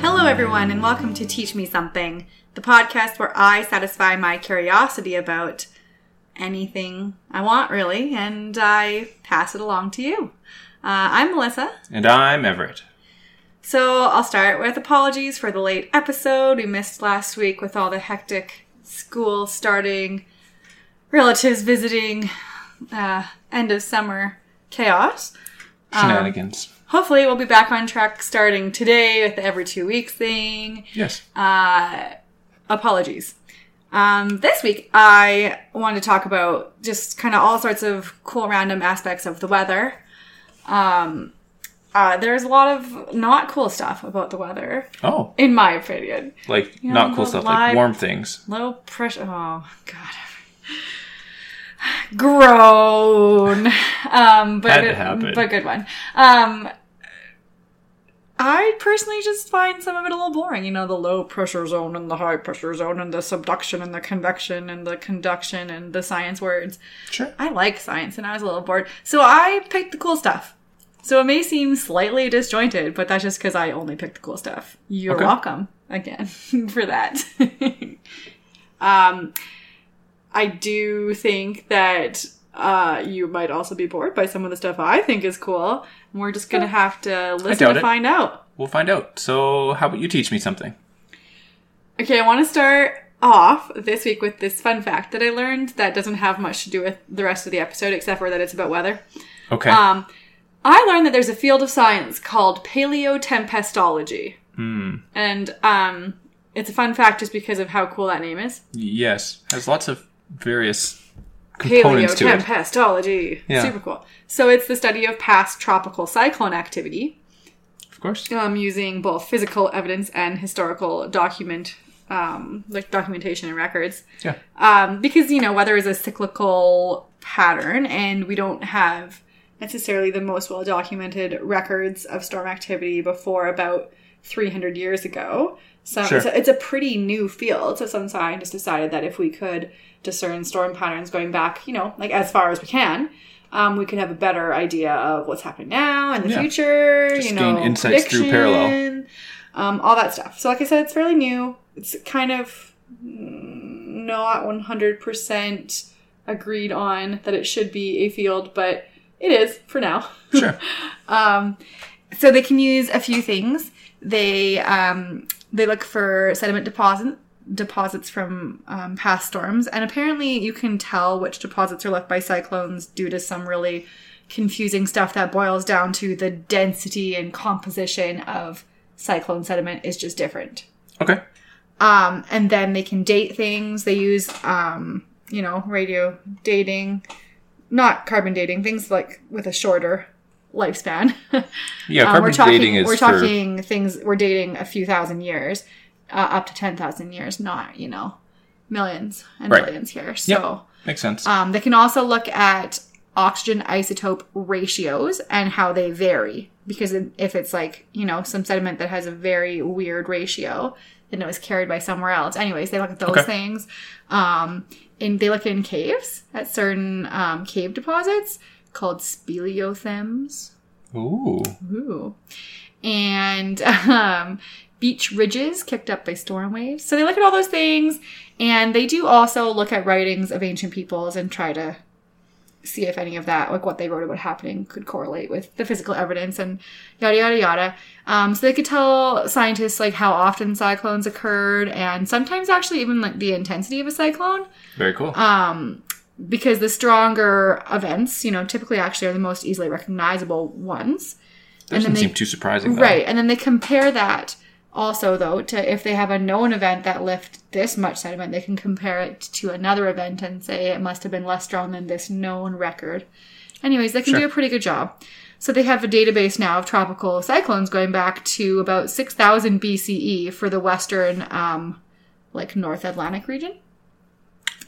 Hello, everyone, and welcome to Teach Me Something, the podcast where I satisfy my curiosity about anything I want, really, and I pass it along to you. Uh, I'm Melissa. And I'm Everett. So I'll start with apologies for the late episode. We missed last week with all the hectic school starting, relatives visiting, uh, end of summer chaos. Shenanigans. Hopefully, we'll be back on track starting today with the every two weeks thing. yes. Uh, apologies. Um, this week, I wanted to talk about just kind of all sorts of cool random aspects of the weather. Um, uh, there's a lot of not cool stuff about the weather, oh, in my opinion. like know, not cool stuff, live- like warm things. Low pressure. Oh God. Groan. Um, but Had to good, happen. but good one. Um, I personally just find some of it a little boring. You know, the low pressure zone and the high pressure zone and the subduction and the convection and the conduction and the science words. Sure. I like science and I was a little bored. So I picked the cool stuff. So it may seem slightly disjointed, but that's just because I only picked the cool stuff. You're Okay. welcome again for that. um, I do think that uh, you might also be bored by some of the stuff I think is cool. And we're just going to have to listen to find out. We'll find out. So, how about you teach me something? Okay, I want to start off this week with this fun fact that I learned that doesn't have much to do with the rest of the episode, except for that it's about weather. Okay. Um, I learned that there's a field of science called paleotempestology. Hmm. And um, it's a fun fact just because of how cool that name is. Yes. Has lots of various components to it. Paleotempestology. Yeah. Super cool. So it's the study of past tropical cyclone activity Of course. um, using both physical evidence and historical document, um, like documentation and records. Yeah. Um, because you know weather is a cyclical pattern, and we don't have necessarily the most well documented records of storm activity before about 300 years ago. So Sure. it's, a, it's a pretty new field. So some scientists decided that if we could discern storm patterns going back, you know, like as far as we can. Um, we could have a better idea of what's happening now and the Yeah. future. Just you know, gain insights through parallel. Um, all that stuff. So, like I said, it's fairly new. It's kind of not one hundred percent agreed on that it should be a field, but it is for now. Sure. Um, so they can use a few things. They um, they look for sediment deposit deposits from um, past storms, and apparently you can tell which deposits are left by cyclones due to some really confusing stuff that boils down to the density and composition of cyclone sediment is just different. Okay. Um, and then they can date things. They use, um, you know, radio dating, not carbon dating, things like with a shorter lifespan. Yeah, Um, carbon we're talking, dating is we're for talking things, we're dating a few thousand years, uh, up to 10,000 years, not, you know, millions and Right. billions here. So, makes sense. um, they can also look at oxygen isotope ratios and how they vary. Because if it's like, you know, some sediment that has a very weird ratio, then it was carried by somewhere else. Anyways, they look at those Okay. things. Um, and they look in caves at certain um, cave deposits called speleothems. Ooh. Ooh. And um, beach ridges kicked up by storm waves. So they look at all those things, and they do also look at writings of ancient peoples and try to see if any of that, like what they wrote about happening, could correlate with the physical evidence and yada yada yada. Um, so they could tell scientists like how often cyclones occurred, and sometimes actually even like the intensity of a cyclone Very cool. um, because the stronger events, you know, typically actually are the most easily recognizable ones. Doesn't they- seem too surprising. Though. Right. And then they compare that also, though, to if they have a known event that left this much sediment, they can compare it to another event and say it must have been less strong than this known record. Anyways, they can Sure. do a pretty good job. So they have a database now of tropical cyclones going back to about 6000 BCE for the western, um, like North Atlantic region.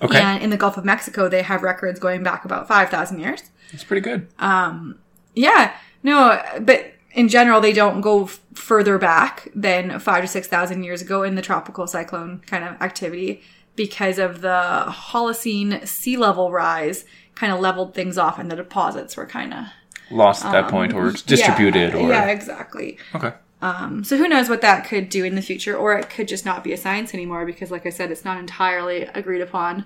Okay. And in the Gulf of Mexico, they have records going back about 5,000 years. That's pretty good. Um, yeah, no, but in general, they don't go f- further back than five to 6,000 years ago in the tropical cyclone kind of activity because of the Holocene sea level rise kind of leveled things off and the deposits were kind of Lost at that point, or it's distributed, yeah, or yeah, exactly. okay. Um, so who knows what that could do in the future, or it could just not be a science anymore because, like I said, it's not entirely agreed upon.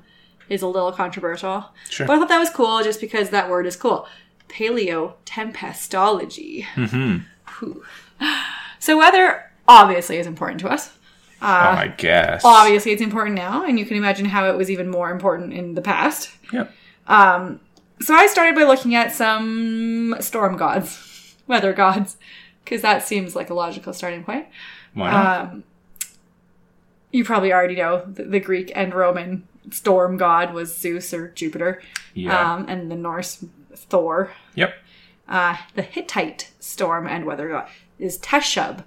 Is a little controversial. Sure. But I thought that was cool just because that word is cool. Paleo tempestology. Mm-hmm. So weather obviously is important to us. oh, I guess. Obviously, it's important now, and you can imagine how it was even more important in the past. Yep. So I started by looking at some storm gods, weather gods, because that seems like a logical starting point. Why not? You probably already know the, the Greek and Roman storm god was Zeus or Jupiter, yeah. um, and the Norse Thor. yep. Uh, the Hittite storm and weather god is Teshub.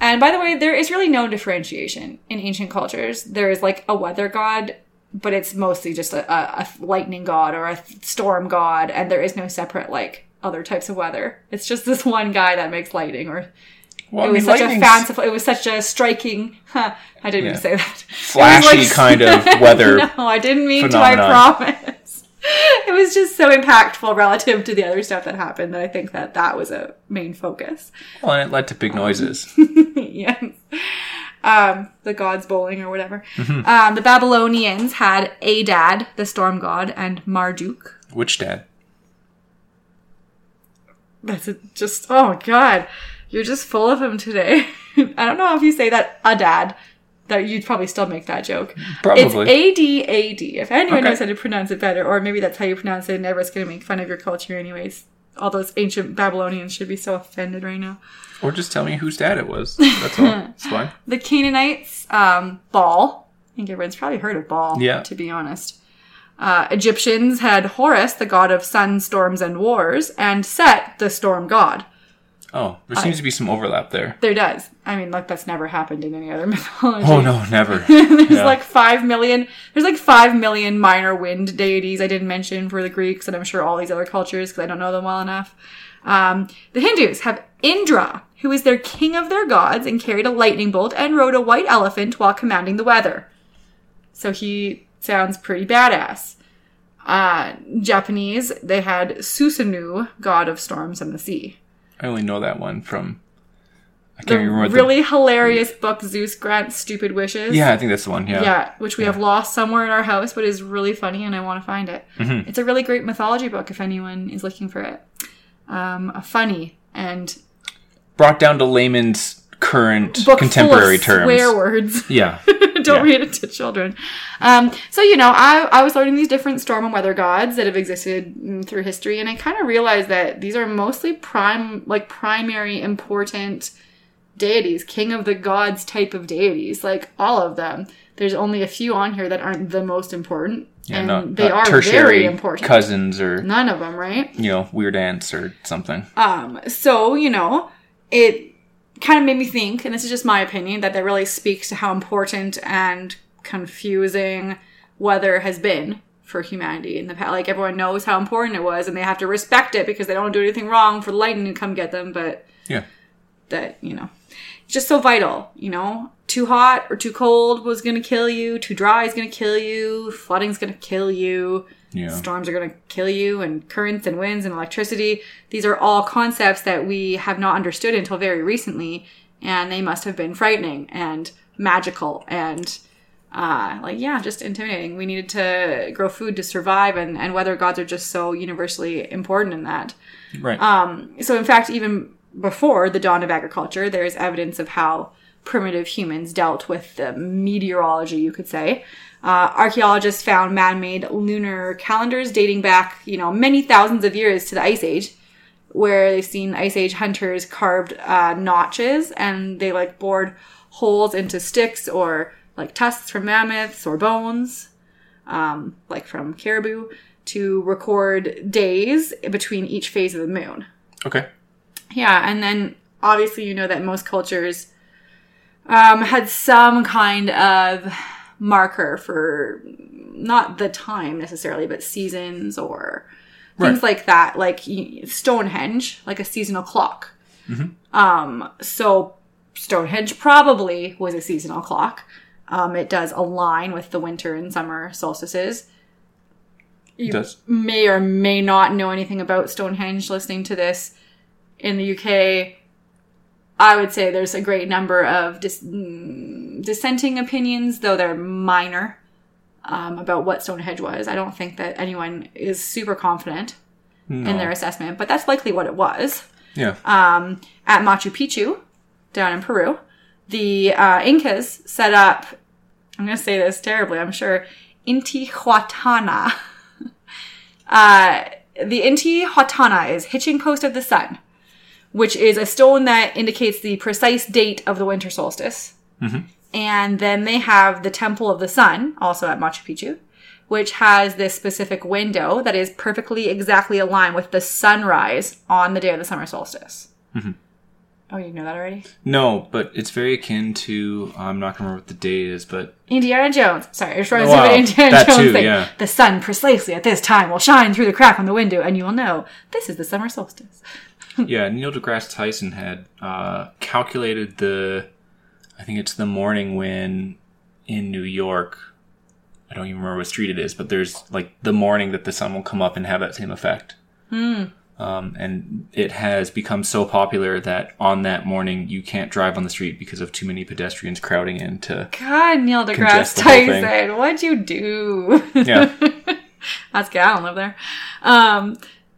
And by the way, there is really no differentiation in ancient cultures. There is like a weather god, but it's mostly just a, a, a lightning god or a storm god, and there is no separate like other types of weather. It's just this one guy that makes lightning, or Well, it I was mean, such a fanciful. It was such a striking. Huh, I didn't mean to say that. flashy like- kind of weather. no, I didn't mean to. I promise. It was just so impactful relative to the other stuff that happened that I think that that was a main focus. Well, and it led to big noises. yes. Um, the gods bowling or whatever. Um, the Babylonians had Adad, the storm god, and Marduk. Which dad? That's a, just oh my god, you're just full of them today. I don't know if you say that Adad. That you'd probably still make that joke. Probably. It's A D A D. If anyone Okay. knows how to pronounce it better, or maybe that's how you pronounce it, and everyone's going to make fun of your culture anyways. All those ancient Babylonians should be so offended right now. Or just tell me whose dad it was. That's all. It's fine. The Canaanites, um, Baal. I think everyone's probably heard of Baal, Yeah. to be honest. Uh, Egyptians had Horus, the god of sun, storms, and wars, and Set, the storm god. Oh, there seems to be some overlap there. There does. I mean, like that's never happened in any other mythology. Oh no, never. there's Yeah. like five million. There's like five million minor wind deities I didn't mention for the Greeks, and I'm sure all these other cultures because I don't know them well enough. Um, the Hindus have Indra, who is their king of their gods, and carried a lightning bolt and rode a white elephant while commanding the weather. So he sounds pretty badass. Uh, Japanese, they had Susanoo, god of storms and the sea. I only know that one from. I can't even remember. really hilarious book Zeus grants stupid wishes. Yeah, I think that's the one. Yeah. Yeah, which we have lost somewhere in our house, but is really funny, and I want to find it. Mm-hmm. It's a really great mythology book if anyone is looking for it. Um, a funny and Brought down to layman's current book contemporary terms. swear words. Yeah. Don't Yeah. read it to children. Um, so you know, I, I was learning these different storm and weather gods that have existed mm, through history, and I kind of realized that these are mostly prime, like primary important deities, king of the gods type of deities, like all of them. There's only a few on here that aren't the most important, Yeah, and not, they not are tertiary very important. cousins or None of them, right? you know weird ants or something. Um, so, you know, it kind of made me think, and this is just my opinion, that that really speaks to how important and confusing weather has been for humanity in the past. Like everyone knows how important it was, and they have to respect it because they don't do anything wrong for the lightning to come get them. But Yeah. that you know, it's just so vital. You know, too hot or too cold was going to kill you. Too dry is going to kill you. Flooding's going to kill you. Yeah. Storms are going to kill you, and currents and winds and electricity. These are all concepts that we have not understood until very recently, and they must have been frightening and magical and uh, like yeah, just intimidating. We needed to grow food to survive, and and weather gods are just so universally important in that. Right. Um, so, in fact, even before the dawn of agriculture, there's evidence of how primitive humans dealt with the meteorology, you could say. Uh, archaeologists found man-made lunar calendars dating back, you know, many thousands of years to the Ice Age, where they've seen Ice Age hunters carved uh, notches and they like bored holes into sticks or like tusks from mammoths or bones, um, like from caribou, to record days between each phase of the moon. okay. Yeah, and then obviously you know that most cultures um, had some kind of marker for not the time necessarily, but seasons or things Right. like that, like Stonehenge, like a seasonal clock. Um, so Stonehenge probably was a seasonal clock. Um, it does align with the winter and summer solstices. You Does. may or may not know anything about Stonehenge listening to this in the UK. I would say there's a great number of dis- mm, dissenting opinions, though they're minor, um, about what Stonehenge was. I don't think that anyone is super confident in their assessment, but that's likely what it was. Yeah. Um, at Machu Picchu, down in Peru, the uh, Incas set up, I'm going to say this terribly, I'm sure, Intihuatana. uh, the Intihuatana is hitching post of the sun, which is a stone that indicates the precise date of the winter solstice. Mm-hmm. And then they have the Temple of the Sun, also at Machu Picchu, which has this specific window that is perfectly exactly aligned with the sunrise on the day of the summer solstice. Mm-hmm. Oh, you know that already? No, but it's very akin to I'm not gonna remember what the day is, but Indiana Jones. Sorry, I was trying to Wow, say Indiana that Jones too, thing. yeah. The sun precisely at this time will shine through the crack on the window, and you will know this is the summer solstice. Yeah, Neil deGrasse Tyson had uh, calculated the, I think it's the morning when in New York, I don't even remember what street it is, but there's like the morning that the sun will come up and have that same effect. Um, and it has become so popular that on that morning you can't drive on the street because of too many pedestrians crowding in to. God, Neil deGrasse Congest the whole thing. Tyson, what'd you do? Yeah. That's good. I don't live there. Um,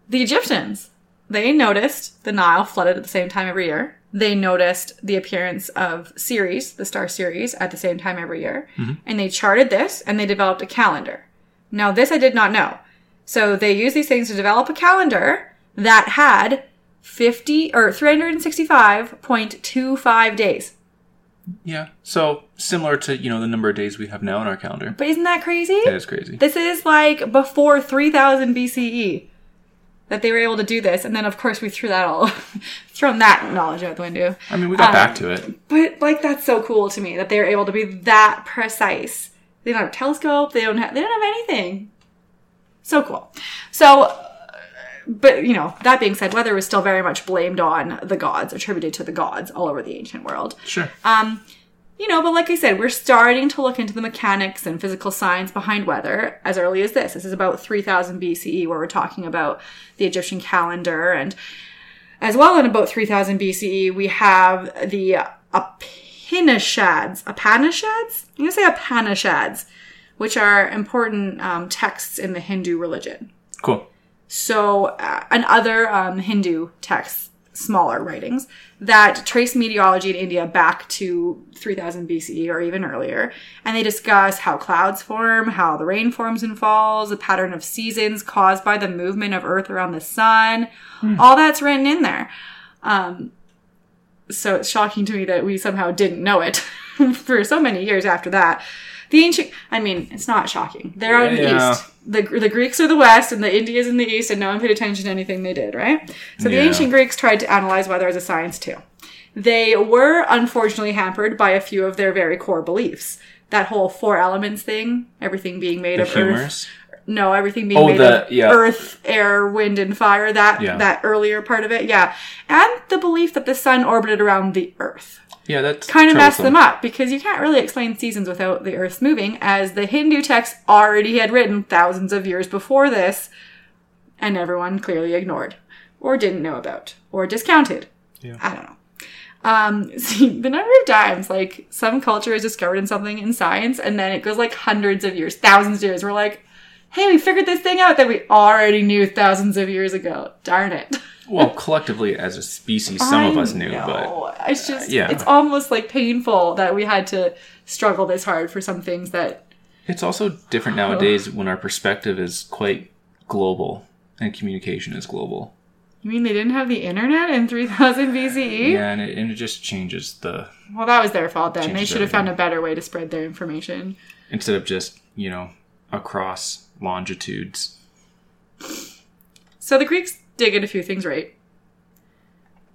the Egyptians, they noticed the Nile flooded at the same time every year. They noticed the appearance of Sirius, the star Sirius, at the same time every year. Mm-hmm. And they charted this and they developed a calendar. Now, this I did not know. So they used these things to develop a calendar that had 50 or 365.25 days. Yeah. So similar to, you know, the number of days we have now in our calendar. But isn't that crazy? That is crazy. This is like before 3000 BCE that they were able to do this. And then, of course, we threw that all, thrown that knowledge out the window. I mean, we got Um, back to it. But, like, that's so cool to me that they were able to be that precise. They don't have a telescope. They don't have, they don't have anything. So cool. So, uh, but, you know, that being said, weather was still very much blamed on the gods, attributed to the gods all over the ancient world. Sure. Um, you know, but like I said, we're starting to look into the mechanics and physical science behind weather as early as this. This is about 3000 BCE, where we're talking about the Egyptian calendar. And as well, in about 3000 BCE, we have the Upanishads. Upanishads? I'm going to say Upanishads, which are important um, texts in the Hindu religion. Cool. So, uh, and other um, Hindu texts, smaller writings, that trace meteorology in India back to 3000 BCE or even earlier. And they discuss how clouds form, how the rain forms and falls, the pattern of seasons caused by the movement of Earth around the sun. All that's written in there. Um, so it's shocking to me that we somehow didn't know it for so many years after that. The ancient, I mean, it's not shocking. They're out in the Yeah. east. The, the Greeks are the west and the Indians in the east, and no one paid attention to anything they did, right? So the Yeah. ancient Greeks tried to analyze weather as a science too. They were unfortunately hampered by a few of their very core beliefs. That whole four elements thing, everything being made The of earth, no, everything being Oh, made the- of yeah. earth, air, wind, and fire. That Yeah. that earlier part of it, yeah, and the belief that the sun orbited around the Earth Yeah, that's kind of messed them up because you can't really explain seasons without the Earth moving, as the Hindu text already had written thousands of years before this, and everyone clearly ignored, or didn't know about, or discounted. Yeah. I don't know. Um, see, the number of times like some culture is discovered in something in science, and then it goes like hundreds of years, thousands of years. We're like, hey, we figured this thing out that we already knew thousands of years ago. Darn it. Well, collectively as a species, some of us knew, but it's just yeah. it's almost like painful that we had to struggle this hard for some things that it's also different nowadays when our perspective is quite global and communication is global. you mean they didn't have the internet in 3000 BCE? Yeah, and it, and it just changes the Well, that was their fault then. they should have found a better way to spread their information. instead of just you know across longitudes. So the Greeks get a few things right.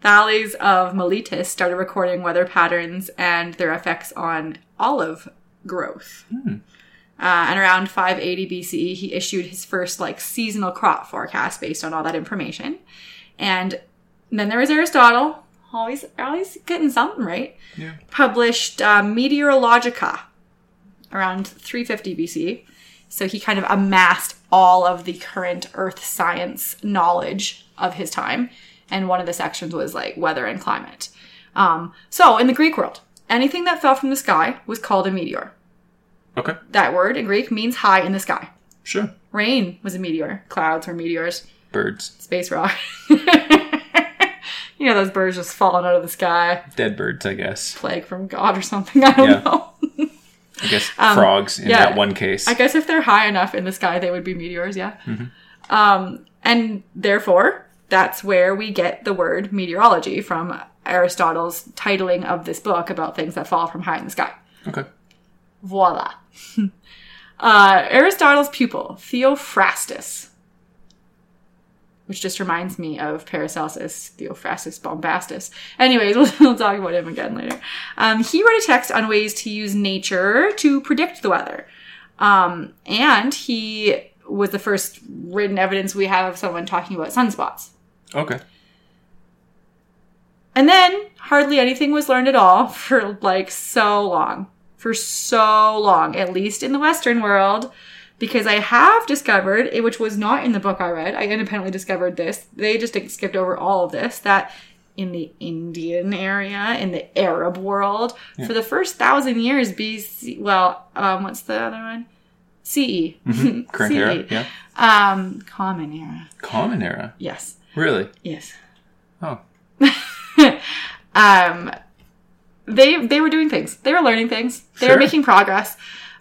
Thales of Miletus started recording weather patterns and their effects on olive growth. Uh, and around 580 BCE, he issued his first like seasonal crop forecast based on all that information. And then there was Aristotle, always always getting something right. Yeah. Published uh, Meteorologica around 350 BC. So he kind of amassed all of the current Earth science knowledge of his time, and one of the sections was like weather and climate. Um, so in the Greek world, anything that fell from the sky was called a meteor. Okay. That word in Greek means high in the sky. Sure. Rain was a meteor. Clouds were meteors. Birds. Space rock. you know those birds just falling out of the sky. Dead birds, I guess. Plague from God or something. I don't Yeah. know. I guess frogs in Um, yeah. that one case. I guess if they're high enough in the sky, they would be meteors, yeah. Um, and therefore, that's where we get the word meteorology from Aristotle's titling of this book about things that fall from high in the sky. okay. Voila. uh, Aristotle's pupil, Theophrastus, which just reminds me of Paracelsus, Theophrastus bombastus. Anyways, we'll, we'll talk about him again later. Um, he wrote a text on ways to use nature to predict the weather. Um, and he was the first written evidence we have of someone talking about sunspots. Okay. And then hardly anything was learned at all for like so long. For so long, at least in the Western world. Because I have discovered, eh, which was not in the book I read, I independently discovered this. They just skipped over all of this, that in the Indian area, in the Arab world, for the first thousand years BC, well, um, what's the other one? CE. Current CE. era. Yeah. Um, common era. Common era. Yes. Really? Yes. Oh. um they they were doing things they were learning things they were making progress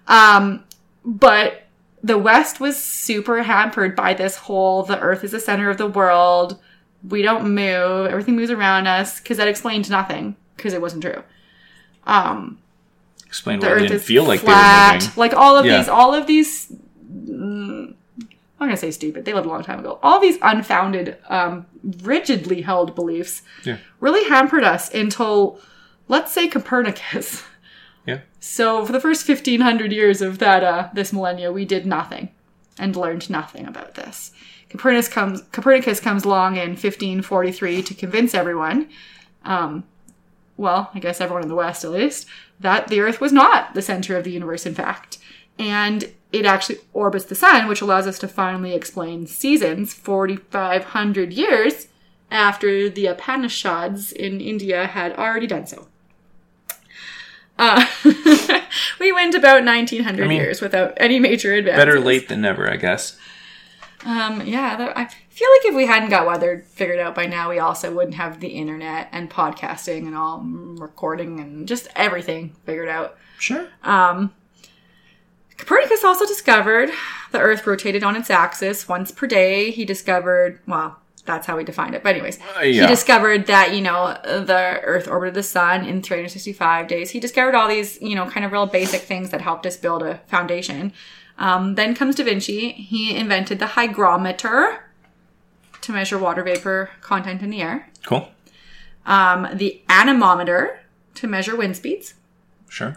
um but the west was super hampered by this whole the earth is the center of the world we don't move everything moves around us because that explained nothing because it wasn't true um Explain the why it earth didn't is feel like flat they were moving. like all of Yeah. these all of these mm, i'm gonna say stupid they lived a long time ago all these unfounded um rigidly held beliefs Yeah. really hampered us until let's say copernicus. so for the first 1500 years of that uh this millennia we did nothing and learned nothing about this copernicus comes copernicus comes along in 1543 to convince everyone um well, I guess everyone in the West at least, that the Earth was not the center of the universe, in fact. And it actually orbits the sun, which allows us to finally explain seasons 4,500 years after the Upanishads in India had already done so. Uh, we went about 1900 I mean, years without any major advances. Better late than never, I guess. Um, yeah, that- I feel like if we hadn't got weather figured out by now, we also wouldn't have the internet and podcasting and all mm, recording and just everything figured out. Sure. Um, Copernicus also discovered the Earth rotated on its axis once per day. He discovered, well, that's how we defined it. But anyways, Uh, he discovered that you know the Earth orbited the Sun in 365 days. He discovered all these you know kind of real basic things that helped us build a foundation. Um, then comes Da Vinci. He invented the hygrometer to measure water vapor content in the air. Cool. Um, the anemometer to measure wind speeds Sure.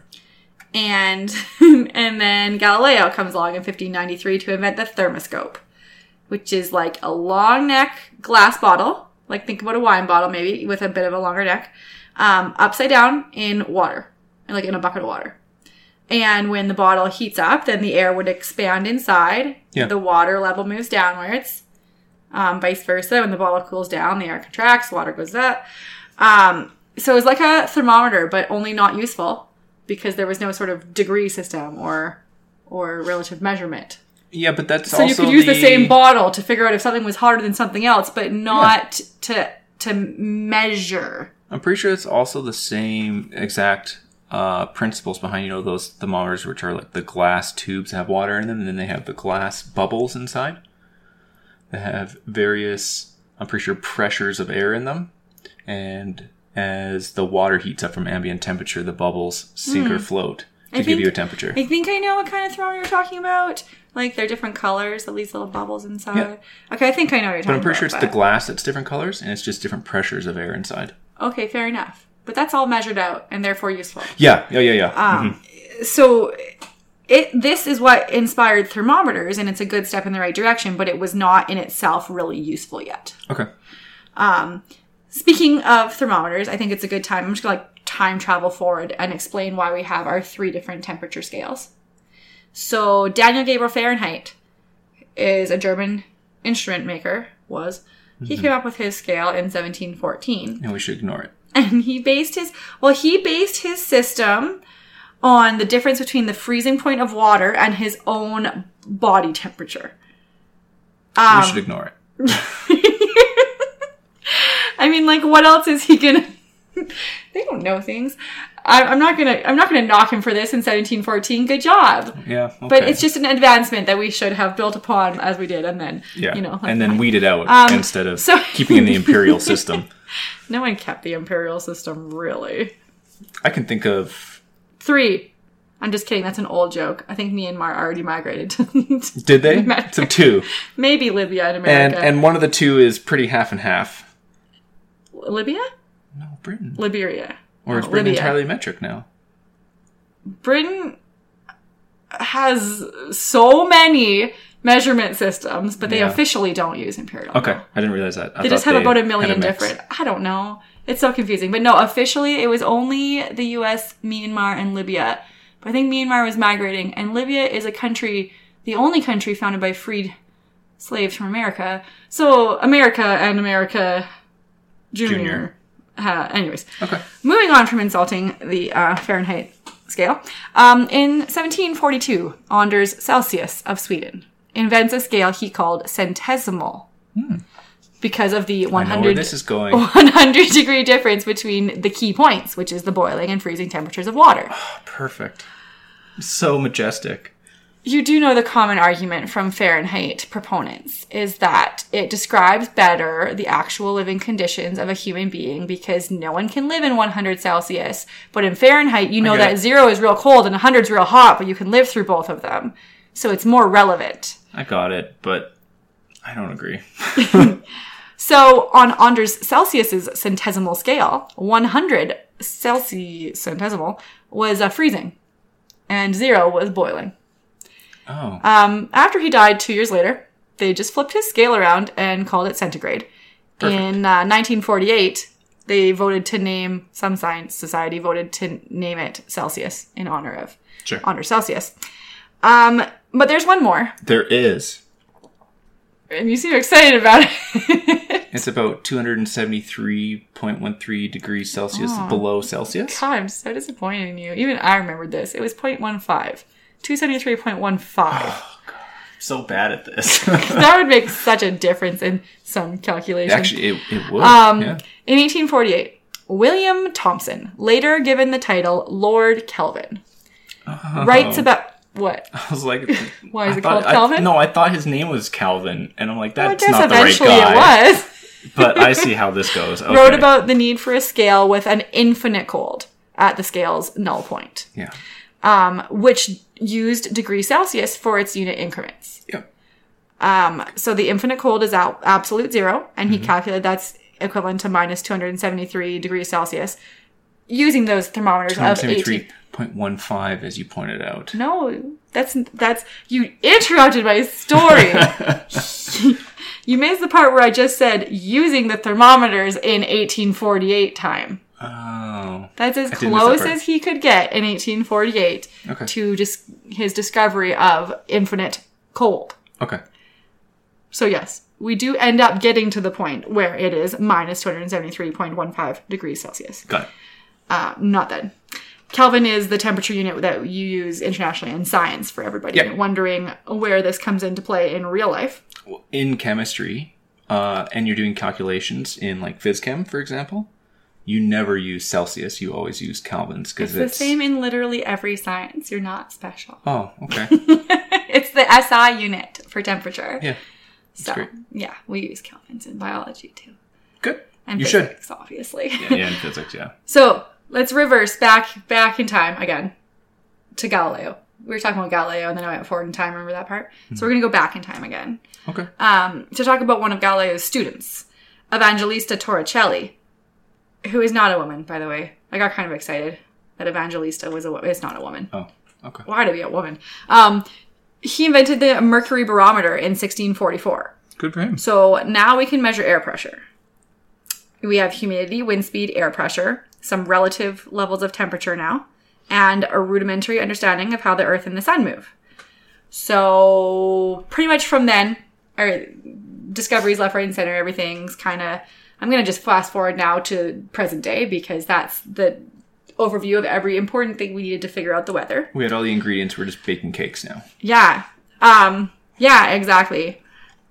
and and then Galileo comes along in 1593 to invent the thermoscope, which is like a long neck glass bottle, like think about a wine bottle maybe with a bit of a longer neck, um, upside down in water, like in a bucket of water. And when the bottle heats up, then the air would expand inside. Yeah. The water level moves downwards. Um, vice versa, when the bottle cools down, the air contracts, water goes up. Um, so it was like a thermometer, but only not useful because there was no sort of degree system or or relative measurement. Yeah, but that's So you could use the, same bottle to figure out if something was hotter than something else, but not to to measure. I'm pretty sure it's also the same exact uh, principles behind you know those thermometers, which are like the glass tubes that have water in them, and then they have the glass bubbles inside. They have various, I'm pretty sure, pressures of air in them, and as the water heats up from ambient temperature, the bubbles sink or float to Hmm. Give you a temperature. I think I know what kind of thermometer you're talking about. Like they're different colors, all these little bubbles inside. Yeah. Okay, I think I know what you're talking but I'm pretty about. sure it's the glass that's different colors, and it's just different pressures of air inside. Okay, fair enough. But that's all measured out and therefore useful. Yeah, yeah, yeah, yeah. Um, so it this is what inspired thermometers and it's a good step in the right direction, but it was not in itself really useful yet. okay. speaking of thermometers, I think it's a good time. I'm just gonna like time travel forward and explain why we have our three different temperature scales. So Daniel Gabriel Fahrenheit is a German instrument maker. Was he came up with his scale in 1714, And we should ignore it. and he based his well he based his system on the difference between the freezing point of water and his own body temperature. Um, we should ignore it. I mean, like, what else is he gonna? they don't know things. I, I'm not gonna. I'm not gonna knock him for this in 1714. Good job. Yeah. Okay. But it's just an advancement that we should have built upon as we did, and then yeah. you know, and then weed it out Um, instead of so- keeping in the imperial system. no one kept the imperial system really. I can think of. Three. I'm just kidding. That's an old joke. I think Myanmar already migrated to Did they? So two, maybe Libya and and and one of the two is pretty half and half. Libya, No, Britain. Liberia, Or is Britain entirely metric now? Britain has so many measurement systems, but they Yeah. officially don't use imperial. Okay, I didn't realize that. I They just have about a million mix. different. I don't know. It's so confusing. But no, officially it was only the US, Myanmar, and Libya. But I think Myanmar was migrating, and Libya is a country, the only country founded by freed slaves from America. So America and America Junior. Junior. Uh, anyways, Okay. moving on from insulting the uh, Fahrenheit scale, um, in 1742, Anders Celsius of Sweden invents a scale he called centesimal because of the Hmm. I know where 100, this is going. 100 degree difference between the key points, which is the boiling and freezing temperatures of water. Perfect. So majestic. You do know the common argument from Fahrenheit proponents is that it describes better the actual living conditions of a human being because no one can live in 100 Celsius. But in Fahrenheit, you know that it. zero is real cold and 100 is real hot, but you can live through both of them. So it's more relevant. I got it, but I don't agree. So on Anders Celsius's centesimal scale, 100 Celsius centesimal was uh, freezing and zero was boiling. Oh, Um, after he died two years later, they just flipped his scale around and called it centigrade. Perfect. In uh, 1948, they voted to name some science society voted to name it Celsius in honor of sure. honor Celsius. Um, but there's one more, There is. and you seem excited about it. It's about 273.13 degrees Celsius below Celsius. God, I'm so disappointed in you. Even I remembered this. It was 0.15. 273.15. So bad at this. that would make such a difference in some calculations. Actually, it, it would. Um, yeah. In 1848, William Thomson, later given the title Lord Kelvin, writes about what? I was like, Why is I it thought- called I- no, I thought his name was Calvin, and I'm like, that's guess not the right guy. it was. but I see how this goes. Okay. Wrote about the need for a scale with an infinite cold at the scale's null point, yeah, um, which used degree Celsius for its unit increments. yeah. Um, so the infinite cold is out absolute zero, and Mm-hmm. he calculated that's equivalent to minus 273 degrees Celsius using those thermometers of 18. 273.15, as you pointed out. No, that's that's you interrupted my story. you missed the part where I just said using the thermometers in 1848 time. Oh, That's as that close as he could get in 1848 Okay. to just his discovery of infinite cold. okay. So yes, we do end up getting to the point where it is minus 273.15 degrees Celsius. Got it. Uh, not then. Kelvin is the temperature unit that you use internationally in science for everybody Yeah. wondering where this comes into play in real life. In chemistry, uh, and you're doing calculations in like PhysChem, for example, you never use Celsius. You always use Kelvins because It's because the same in literally every science. You're not special. Oh, okay. it's the SI unit for temperature. Yeah, so, great. yeah, we use kelvins in biology too. good. And you should. physics, obviously. Yeah, yeah, in physics, yeah. So let's reverse back back in time again to Galileo. We were talking about Galileo, and then I went forward in time. Remember that part? So we're gonna go back in time again Okay. um, to talk about one of Galileo's students, Evangelista Torricelli, who is not a woman, by the way. I got kind of excited that Evangelista was a wo- is not a woman. Oh, okay. Why to be a woman? Um, he invented the mercury barometer in 1644. Good for him. So now we can measure air pressure. We have humidity, wind speed, air pressure, some relative levels of temperature now, and a rudimentary understanding of how the Earth and the Sun move. So pretty much from then, our discoveries left, right, and center, everything's kind of. I'm gonna just fast forward now to present day because that's the overview of every important thing we needed to figure out the weather. We had all the ingredients. We're just baking cakes now. Yeah. Um, yeah, exactly.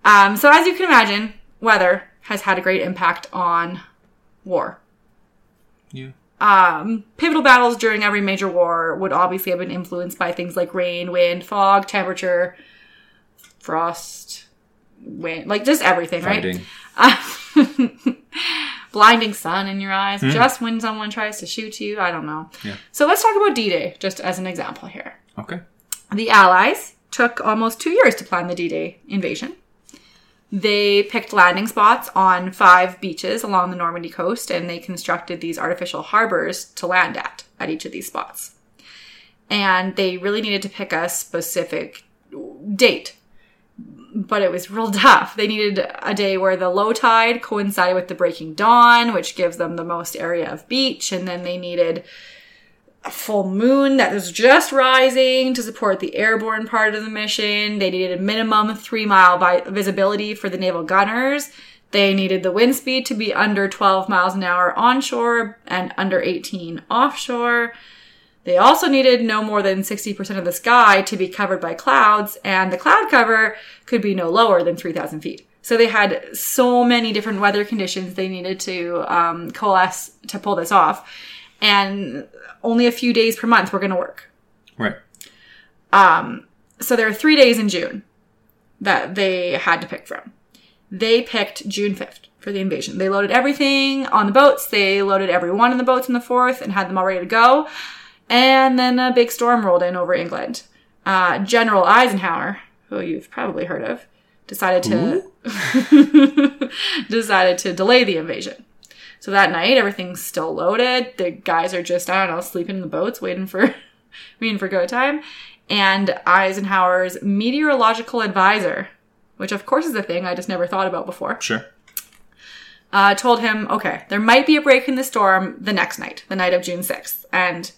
Um, so as you can imagine, weather has had a great impact on war. Yeah. Um, pivotal battles during every major war would obviously have been influenced by things like rain, wind, fog, temperature, frost, wind, like just everything, right? Blinding sun in your eyes hmm. just when someone tries to shoot you. I don't know. Yeah. So let's talk about D Day just as an example here. Okay. The Allies took almost two years to plan the D Day invasion. They picked landing spots on five beaches along the Normandy coast and they constructed these artificial harbors to land at, at each of these spots. And they really needed to pick a specific date. But it was real tough. They needed a day where the low tide coincided with the breaking dawn, which gives them the most area of beach. And then they needed a full moon that was just rising to support the airborne part of the mission. They needed a minimum three mile vi- visibility for the naval gunners. They needed the wind speed to be under 12 miles an hour onshore and under 18 offshore. They also needed no more than 60% of the sky to be covered by clouds, and the cloud cover could be no lower than 3,000 feet. So they had so many different weather conditions they needed to um, coalesce to pull this off. And only a few days per month were going to work. Right. So there are three days in June that they had to pick from. They picked June 5th for the invasion. They loaded everything on the boats. They loaded everyone in the boats on the 4th and had them all ready to go. And then a big storm rolled in over England. Uh, General Eisenhower, who you've probably heard of, decided to decided to delay the invasion. So that night, everything's still loaded. The guys are just I don't know sleeping in the boats, waiting for waiting for go time. And Eisenhower's meteorological advisor, which of course is a thing I just never thought about before, Sure. uh, told him, okay, there might be a break in the storm the next night, the night of June 6th. And,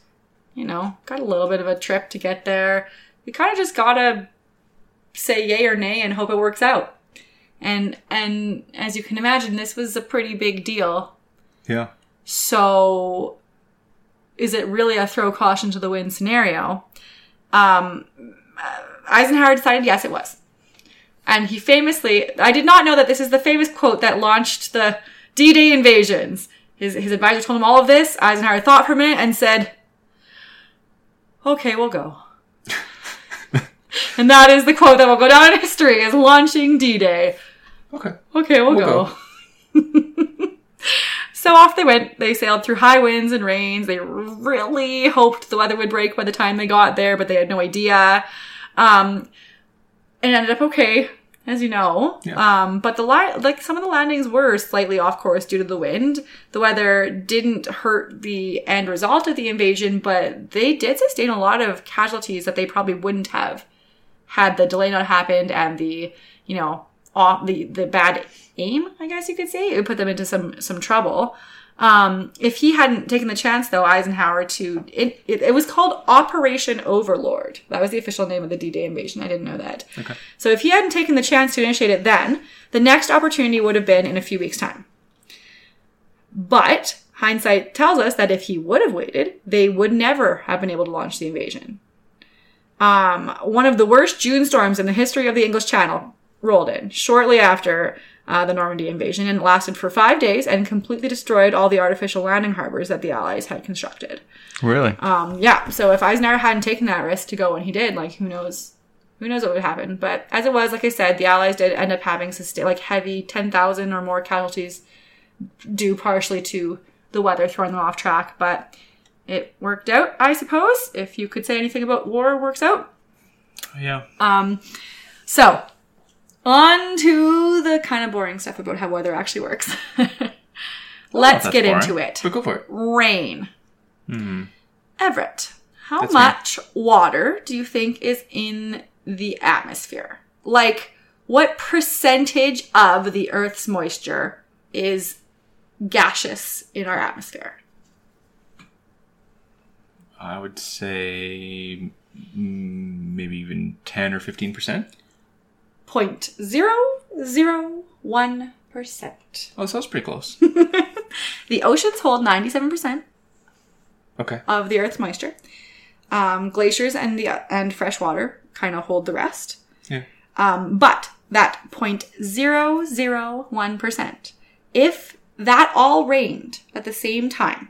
you know, got a little bit of a trip to get there. We kind of just gotta say yay or nay and hope it works out. And, and as you can imagine, this was a pretty big deal. Yeah. So, is it really a throw caution to the wind scenario? Um, Eisenhower decided yes, it was. And he famously, I did not know that this is the famous quote that launched the D Day invasions. His, his advisor told him all of this. Eisenhower thought for a minute and said, Okay, we'll go. and that is the quote that will go down in history as launching D Day. Okay. Okay, we'll, We'll go. so off they went. They sailed through high winds and rains. They really hoped the weather would break by the time they got there, but they had no idea. Um, it ended up okay, as you know. Yeah. Um, but the li- like some of the landings were slightly off course due to the wind. The weather didn't hurt the end result of the invasion, but they did sustain a lot of casualties that they probably wouldn't have had the delay not happened and the you know off the the bad aim i guess you could say it put them into some some trouble um if he hadn't taken the chance though eisenhower to it, it, it was called operation overlord. That was the official name of the d-day invasion. I didn't know that. Okay. so if he hadn't taken the chance to initiate it then the next opportunity would have been in a few weeks time. But hindsight tells us that if he would have waited they would never have been able to launch the invasion. Um, one of the worst June storms in the history of the English Channel rolled in shortly after uh, the Normandy invasion and it lasted for five days and completely destroyed all the artificial landing harbors that the Allies had constructed. Really? Um, yeah, so if Eisenhower hadn't taken that risk to go when he did, like who knows, who knows what would happen. But as it was, like I said, the Allies did end up having sustain like heavy ten thousand or more casualties, due partially to the weather throwing them off track. But it worked out, I suppose. If you could say anything about war works out. Yeah. Um, so on to the kind of boring stuff about how weather actually works. Oh, Let's get boring, into it. But go for it. Rain. Hmm. Everett, how That's me. much water do you think is in the atmosphere? Like, what percentage of the Earth's moisture is gaseous in our atmosphere? I would say maybe even 10 or 15%. Point zero zero one percent. Oh, so that's pretty close. The oceans hold ninety-seven percent okay. of the Earth's moisture. Um, glaciers and the and fresh water kind of hold the rest. Yeah. Um, but that 0.001%, if that all rained at the same time,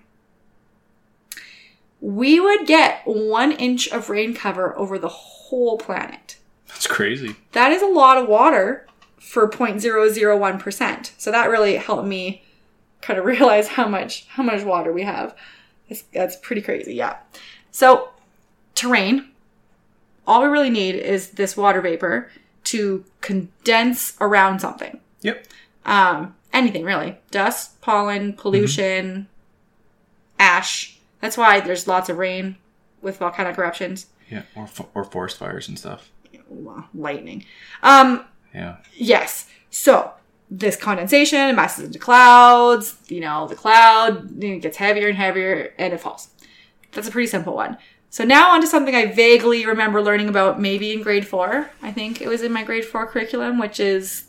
we would get one inch of rain cover over the whole planet. That's crazy. That is a lot of water for 0.001%. So that really helped me kind of realize how much how much water we have. That's, that's pretty crazy, yeah. So terrain, all we really need is this water vapor to condense around something. Yep. Um, anything really. Dust, pollen, pollution, ash. That's why there's lots of rain with volcanic eruptions. Yeah. Or, or forest fires and stuff. Well, lightning. Um, Yeah. Yes. So this condensation masses into clouds. You know, the cloud you know, gets heavier and heavier, and it falls. That's a pretty simple one. So now onto something I vaguely remember learning about, maybe in grade four. I think it was in my grade four curriculum, which is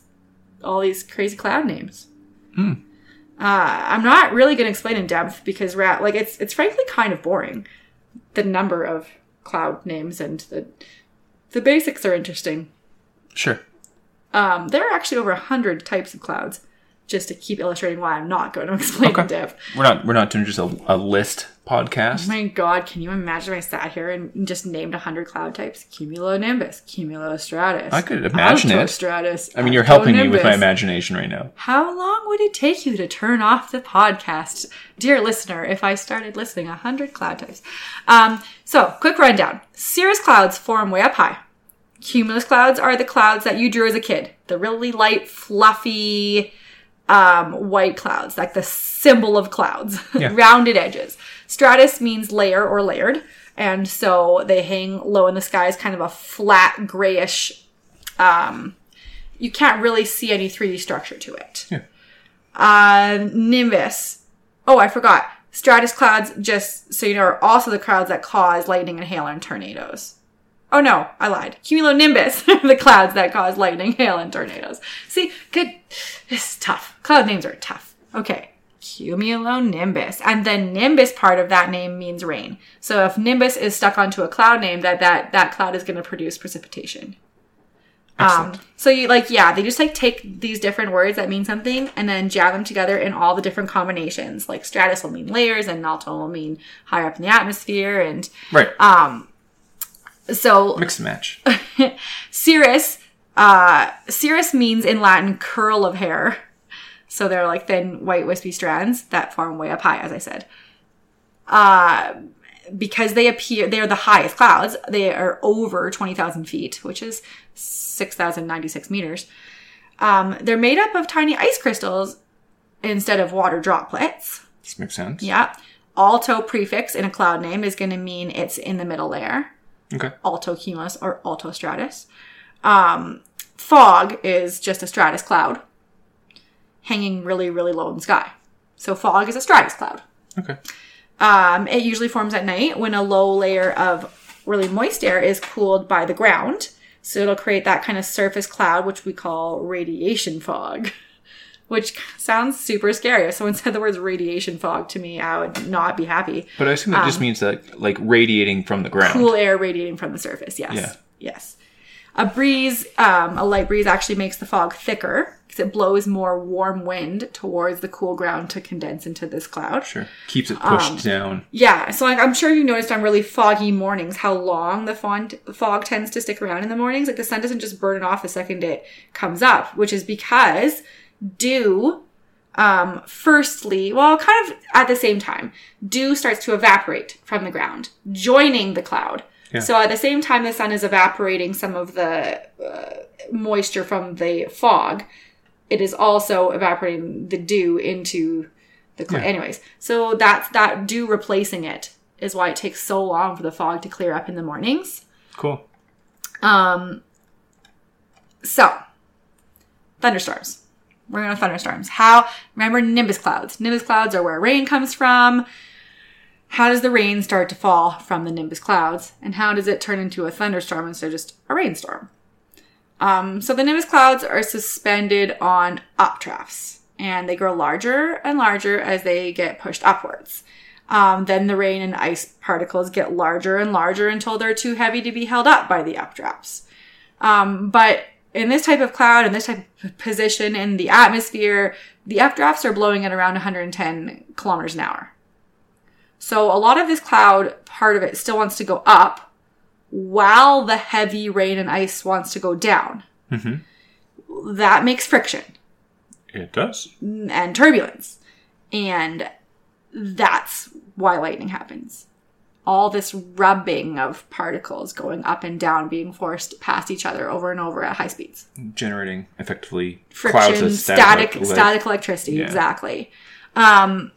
all these crazy cloud names. Hmm. Uh, I'm not really going to explain in depth because rat like it's it's frankly kind of boring. The number of cloud names and the the basics are interesting. Sure. Um, there are actually over a hundred types of clouds. Just to keep illustrating why I'm not going to explain Okay. in depth. We're not we're not doing just a, a list Oh podcast. my god, can you imagine if I sat here and just named a hundred cloud types? Cumulonimbus, cumulostratus. I could imagine it. altostratus, I mean, you're helping me with my imagination right now. How long would it take you to turn off the podcast, dear listener, if I started listing a hundred cloud types? Um, so, quick rundown. Cirrus clouds form way up high. Cumulus clouds are the clouds that you drew as a kid. The really light, fluffy, um, white clouds, like the symbol of clouds, Yeah. rounded edges. Stratus means layer or layered, and so they hang low in the sky as kind of a flat grayish. Um, you can't really see any 3D structure to it. Yeah. Uh, nimbus. Oh, I forgot. Stratus clouds, just so you know, are also the clouds that cause lightning and hail and tornadoes. Oh no, I lied. Cumulonimbus, the clouds that cause lightning, hail, and tornadoes. See, good. This is tough. Cloud names are tough. Okay. Cumulonimbus. And the nimbus part of that name means rain. So if nimbus is stuck onto a cloud name, that that, that cloud is going to produce precipitation. Excellent. Um, so you like, yeah, they just like take these different words that mean something and then jam them together in all the different combinations. Like stratus will mean layers and alto will mean higher up in the atmosphere. And right. um, so Mix and match. cirrus, uh, cirrus means in Latin curl of hair. So they're like thin, white, wispy strands that form way up high, as I said. Uh, because they appear, they're the highest clouds. They are over 20,000 feet, which is 6,096 meters. Um, they're made up of tiny ice crystals instead of water droplets. This makes sense. Yeah. Alto prefix in a cloud name is going to mean it's in the middle layer Okay. alto cumulus, or altostratus. Um, fog is just a stratus cloud hanging really, really low in the sky. So fog is a stratus cloud. Okay. Um, it usually forms at night when a low layer of really moist air is cooled by the ground. So it'll create that kind of surface cloud, which we call radiation fog, which sounds super scary. If someone said the words radiation fog to me, I would not be happy. But I assume that just means that like radiating from the ground. Um, cool air radiating from the surface. Yes. Yeah. Yes. A breeze, um, a light breeze actually makes the fog thicker because it blows more warm wind towards the cool ground to condense into this cloud. Sure. Keeps it pushed Um, down. Yeah. So like, I'm sure you noticed on really foggy mornings how long the fog, fog tends to stick around in the mornings. Like the sun doesn't just burn it off the second it comes up, which is because dew um, firstly, well, kind of at the same time, dew starts to evaporate from the ground, joining the cloud. Yeah. So at the same time, the sun is evaporating some of the uh, moisture from the fog. It is also evaporating the dew into the cloud. Yeah. Anyways, so that's that dew replacing it is why it takes so long for the fog to clear up in the mornings. Cool. Um, so thunderstorms. We're going to thunderstorms. How? Remember nimbus clouds. Nimbus clouds are where rain comes from. How does the rain start to fall from the nimbus clouds? And how does it turn into a thunderstorm instead of just a rainstorm? Um, so the nimbus clouds are suspended on updrafts and they grow larger and larger as they get pushed upwards. Um, then the rain and ice particles get larger and larger until they're too heavy to be held up by the updrafts. Um, but in this type of cloud and this type of position in the atmosphere, the updrafts are blowing at around 110 kilometers an hour. So a lot of this cloud, part of it still wants to go up while the heavy rain and ice wants to go down. Mm-hmm. That makes friction It does. and turbulence. And that's why lightning happens. All this rubbing of particles going up and down, being forced past each other over and over at high speeds. Generating effectively Friction, clouds of static, static, static, electricity, Yeah. exactly. Um,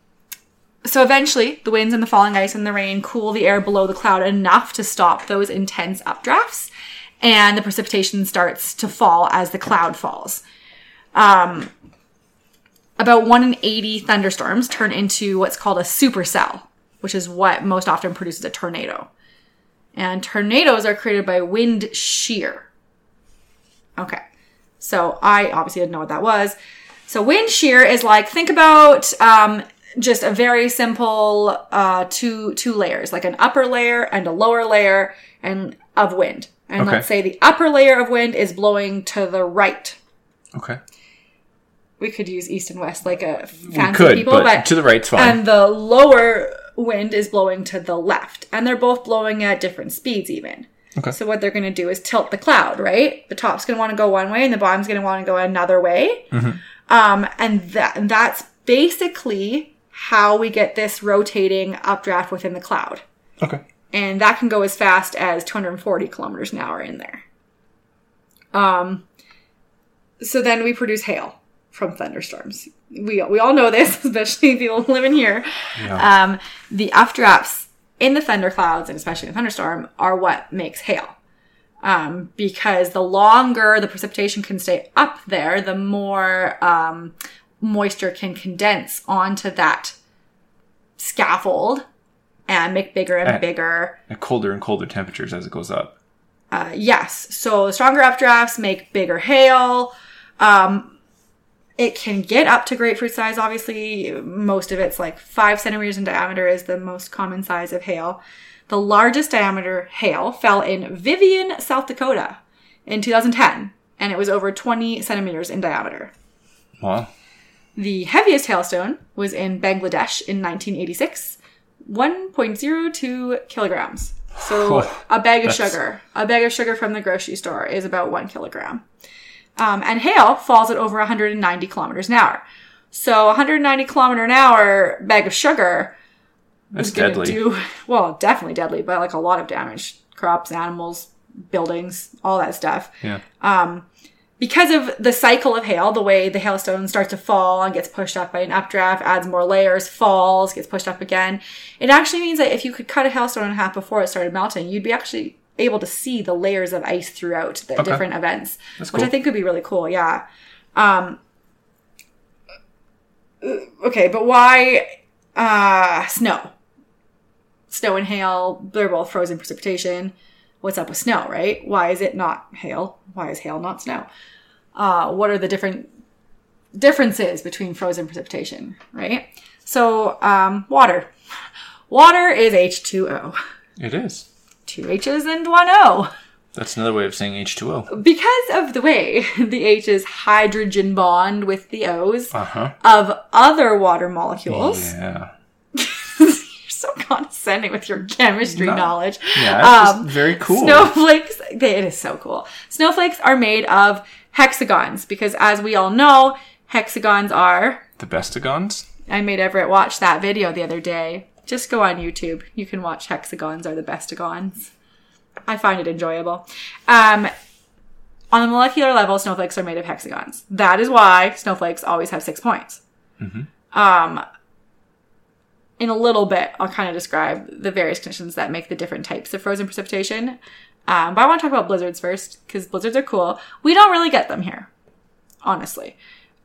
so eventually, the winds and the falling ice and the rain cool the air below the cloud enough to stop those intense updrafts, and the precipitation starts to fall as the cloud falls. Um, about 1 in 80 thunderstorms turn into what's called a supercell, which is what most often produces a tornado. And tornadoes are created by wind shear. Okay. So I obviously didn't know what that was. So wind shear is like think about um, just a very simple uh, two two layers, like an upper layer and a lower layer, and of wind. And Okay. let's say the upper layer of wind is blowing to the right. Okay. We could use east and west like a fancy could, people, but, but to the right's fine. and the lower wind is blowing to the left and they're both blowing at different speeds even Okay. so what they're going to do is tilt the cloud right the top's going to want to go one way and the bottom's going to want to go another way Mm-hmm. um, and that and that's basically how we get this rotating updraft within the cloud okay. and that can go as fast as 240 kilometers an hour in there. Um, so then we produce hail from thunderstorms. We we all know this, especially people living here. Yeah. Um, the updrafts in the thunderclouds and especially in a thunderstorm are what makes hail. Um, because the longer the precipitation can stay up there, the more um, moisture can condense onto that scaffold and make bigger and And- bigger At colder and colder temperatures as it goes up. uh, yes. So the stronger updrafts make bigger hail. Um, it can get up to grapefruit size, obviously. Most of it's like five centimeters in diameter is the most common size of hail. The largest diameter hail fell in Vivian, South Dakota in 2010, and it was over 20 centimeters in diameter. Wow. The heaviest hailstone was in Bangladesh in 1986, 1.02 kilograms. So Oh, a bag of sugar, a bag of sugar from the grocery store is about one kilogram. Um, and hail falls at over 190 kilometers an hour. So 190 kilometer an hour bag of sugar That's is going to deadly. do well, definitely deadly, but like a lot of damage. Crops, animals, buildings, all that stuff yeah. Um, because of the cycle of hail, the way the hailstone starts to fall and gets pushed up by an updraft, adds more layers, falls, gets pushed up again. It actually means that if you could cut a hailstone in half before it started melting, you'd be actually able to see the layers of ice throughout the Okay. different events, which I think could be really cool. Yeah. Um, okay, but why uh, snow? Snow and hail, they're both frozen precipitation. What's up with snow, right? Why is it not hail? Why is hail not snow? uh, what are the different differences between frozen precipitation, right? So, um, water. Water is H2O. It is. Two H's and one O. That's another way of saying H2O. Because of the way the H's hydrogen bond with the O's Uh huh. of other water molecules. Yeah. You're so condescending with your chemistry No. knowledge. Yeah. It's Um, very cool. Snowflakes, they, it is so cool. Snowflakes are made of hexagons because, as we all know, hexagons are. The bestagons? I made Everett watch that video the other day. Just go on YouTube. You can watch hexagons are the bestagons. I find it enjoyable. Um, on a molecular level, snowflakes are made of hexagons. That is why snowflakes always have six points. Um, in a little bit, I'll kind of describe the various conditions that make the different types of frozen precipitation. Um, but I want to talk about blizzards first because blizzards are cool. We don't really get them here, honestly.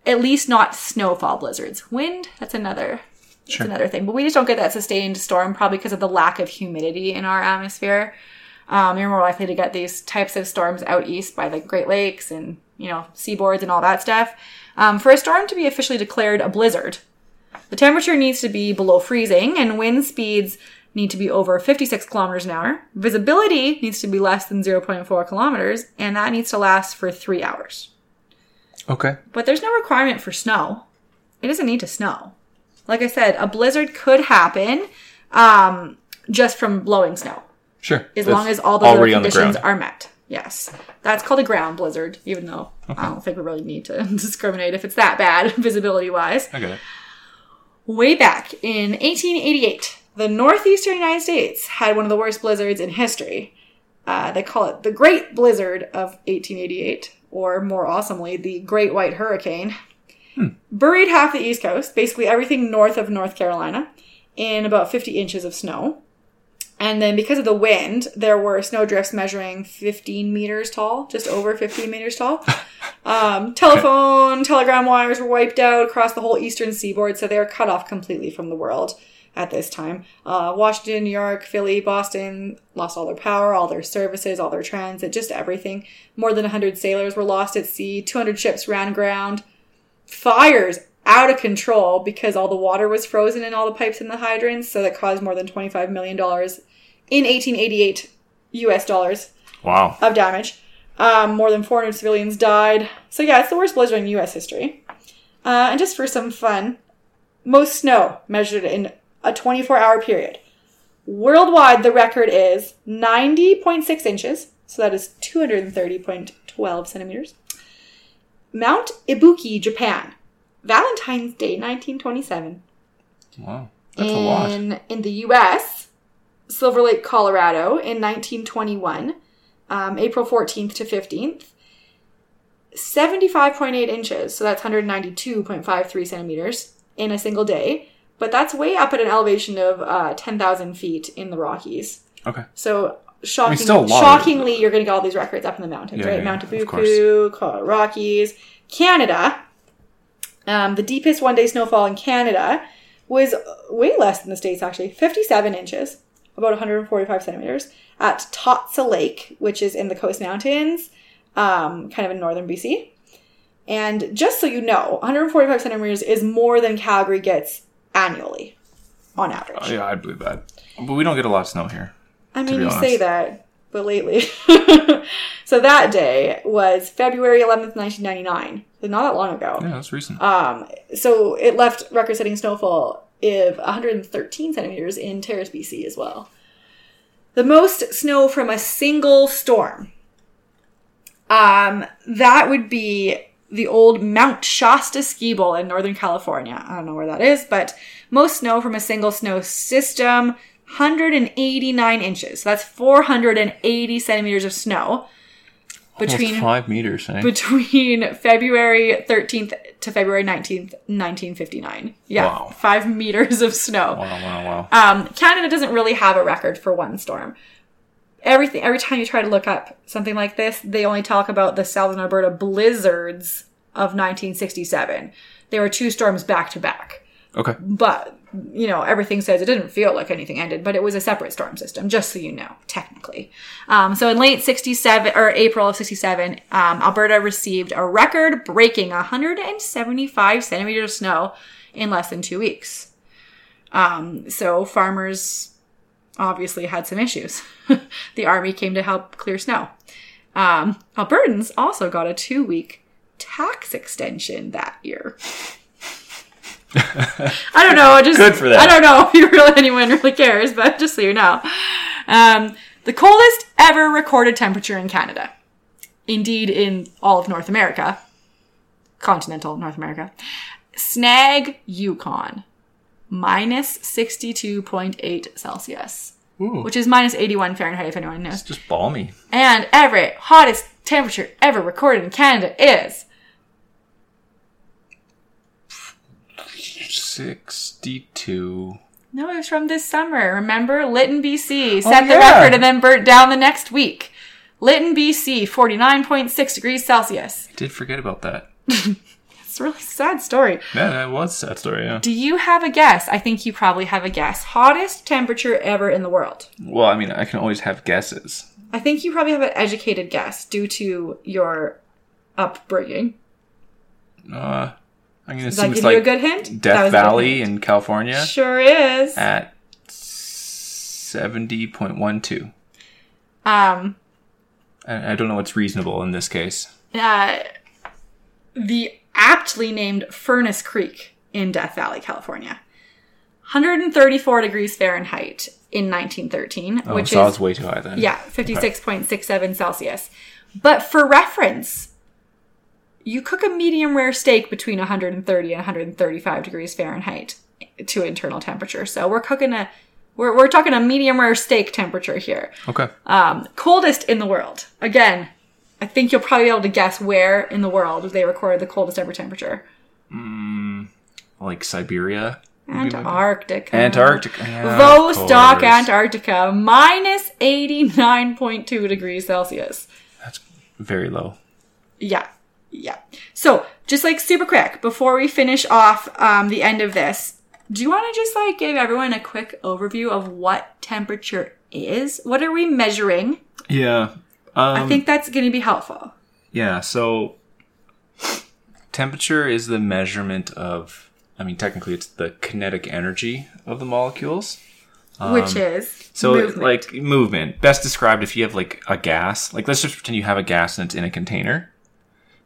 at least not snowfall blizzards. Wind, that's another that's Sure. another thing. But we just don't get that sustained storm probably because of the lack of humidity in our atmosphere. Um, you're more likely to get these types of storms out east by the Great Lakes and you know seaboards and all that stuff. Um, for a storm to be officially declared a blizzard, the temperature needs to be below freezing and wind speeds need to be over 56 kilometers an hour. Visibility needs to be less than 0.4 kilometers, and that needs to last for three hours. Okay. But there's no requirement for snow. It doesn't need to snow. Like I said, a blizzard could happen um, just from blowing snow, Sure. as That's long as all the other conditions are met. Yes, that's called a ground blizzard. Even though I don't think we really need to discriminate if it's that bad visibility wise. It. Way back in 1888, the northeastern United States had one of the worst blizzards in history. Uh, they call it the Great Blizzard of 1888, or more awesomely, the Great White Hurricane. Buried half the East Coast, basically everything north of North Carolina, in about 50 inches of snow. And then because of the wind, there were snowdrifts measuring 15 meters tall, just over 15 meters tall. Um, telephone, telegram wires were wiped out across the whole eastern seaboard, so they were cut off completely from the world at this time. Uh, Washington, New York, Philly, Boston lost all their power, all their services, all their transit, just everything. More than 100 sailors were lost at sea, 200 ships ran aground. Fires out of control because all the water was frozen in all the pipes and the hydrants, so that caused more than $25 million in 1888 US dollars Wow. of damage. Um, more than 400 civilians died. So yeah, it's the worst blizzard in U.S. history. Uh, and just for some fun, most snow measured in a 24-hour period. Worldwide, the record is 90.6 inches. So that is 230.12 centimeters. Mount Ibuki, Japan. Valentine's Day, 1927 Wow. That's a lot. in in the U.S. Silver Lake, Colorado, in 1921, um, April 14th to 15th, 75.8 inches, so that's 192.53 centimeters in a single day. But that's way up at an elevation of uh, 10,000 feet in the Rockies. Okay. So shocking, still a lot of- shockingly, you're going to get all these records up in the mountains, Yeah, right? yeah, Mount Abuku, Rockies, Canada. Um, the deepest one-day snowfall in Canada was way less than the states, actually, 57 inches, about 145 centimeters, at Tahtsa Lake, which is in the Coast Mountains, um, kind of in northern BC. And just so you know, 145 centimeters is more than Calgary gets annually, on average. Oh, yeah, I believe that. But we don't get a lot of snow here. I mean, you say that, but lately. so that day was February 11th, 1999. So not that long ago. Yeah, that's recent. Um, so it left record setting snowfall of 113 centimeters in Terrace, BC as well. The most snow from a single storm. Um, that would be the old Mount Shasta ski bowl in Northern California. I don't know where that is, but most snow from a single snow system, 189 inches. So that's 480 centimeters of snow between Almost five meters, eh? between February 13th to February 19th, 1959. Yeah, Wow. five meters of snow. wow, wow, wow. Um, Canada doesn't really have a record for one storm. Everything every time you try to look up something like this, they only talk about the Southern Alberta blizzards of 1967. There were two storms back to back Okay. but you know everything says it didn't feel like anything ended but it was a separate storm system just so you know technically. Um, so in late 67 or april of 67 um, alberta received a record breaking 175 centimeters of snow in less than two weeks. Um, so farmers obviously had some issues. The army came to help clear snow. Um, albertans also got a two week tax extension that year I don't know. Just Good for them. I don't know if you really anyone really cares, but just so you know, um, the coldest ever recorded temperature in Canada, indeed in all of North America, continental North America, Snag, Yukon, minus sixty two point eight Celsius, Ooh, which is minus eighty one Fahrenheit, if anyone knows. it's just balmy. And Everett, hottest temperature ever recorded in Canada is 62. No, it was from this summer. Remember? Lytton, BC set the Oh, yeah. record and then burnt down the next week. Lytton, BC, 49.6 degrees Celsius. I Did forget about that. It's a really sad story. Yeah, that was a sad story. Yeah. Do you have a guess? I think you probably have a guess. Hottest temperature ever in the world. Well, I mean, I can always have guesses. I think you probably have an educated guess due to your upbringing. Uh, I'm gonna that assume give it's you a good hint? Death was a good Valley hint. in California Sure is. at seventy point one two. Um, I I don't know what's reasonable in this case. uh, the aptly named Furnace Creek in Death Valley, California. 134 degrees Fahrenheit in 1913, Oh, which so is way too high then. Yeah, 56.67 Celsius. But for reference, you cook a medium rare steak between 130 and 135 degrees Fahrenheit to internal temperature. So we're cooking a we're, we're talking a medium rare steak temperature here. Okay. Um, coldest in the world. Again, I think you'll probably be able to guess where in the world they recorded the coldest ever temperature. Like Siberia. Antarctica. Antarctica. Vostok. Antarctica, minus 89.2 degrees Celsius. That's very low. Yeah. Yeah. So, just like super quick, before we finish off um, the end of this, do you want to just like give everyone a quick overview of what temperature is? What are we measuring? Yeah. Um, I think that's going to be helpful. Yeah, so temperature is the measurement of, I mean, technically it's the kinetic energy of the molecules. which is Um, So, movement. like, movement. Best described if you have, like, a gas. Like, let's just pretend you have a gas and it's in a container.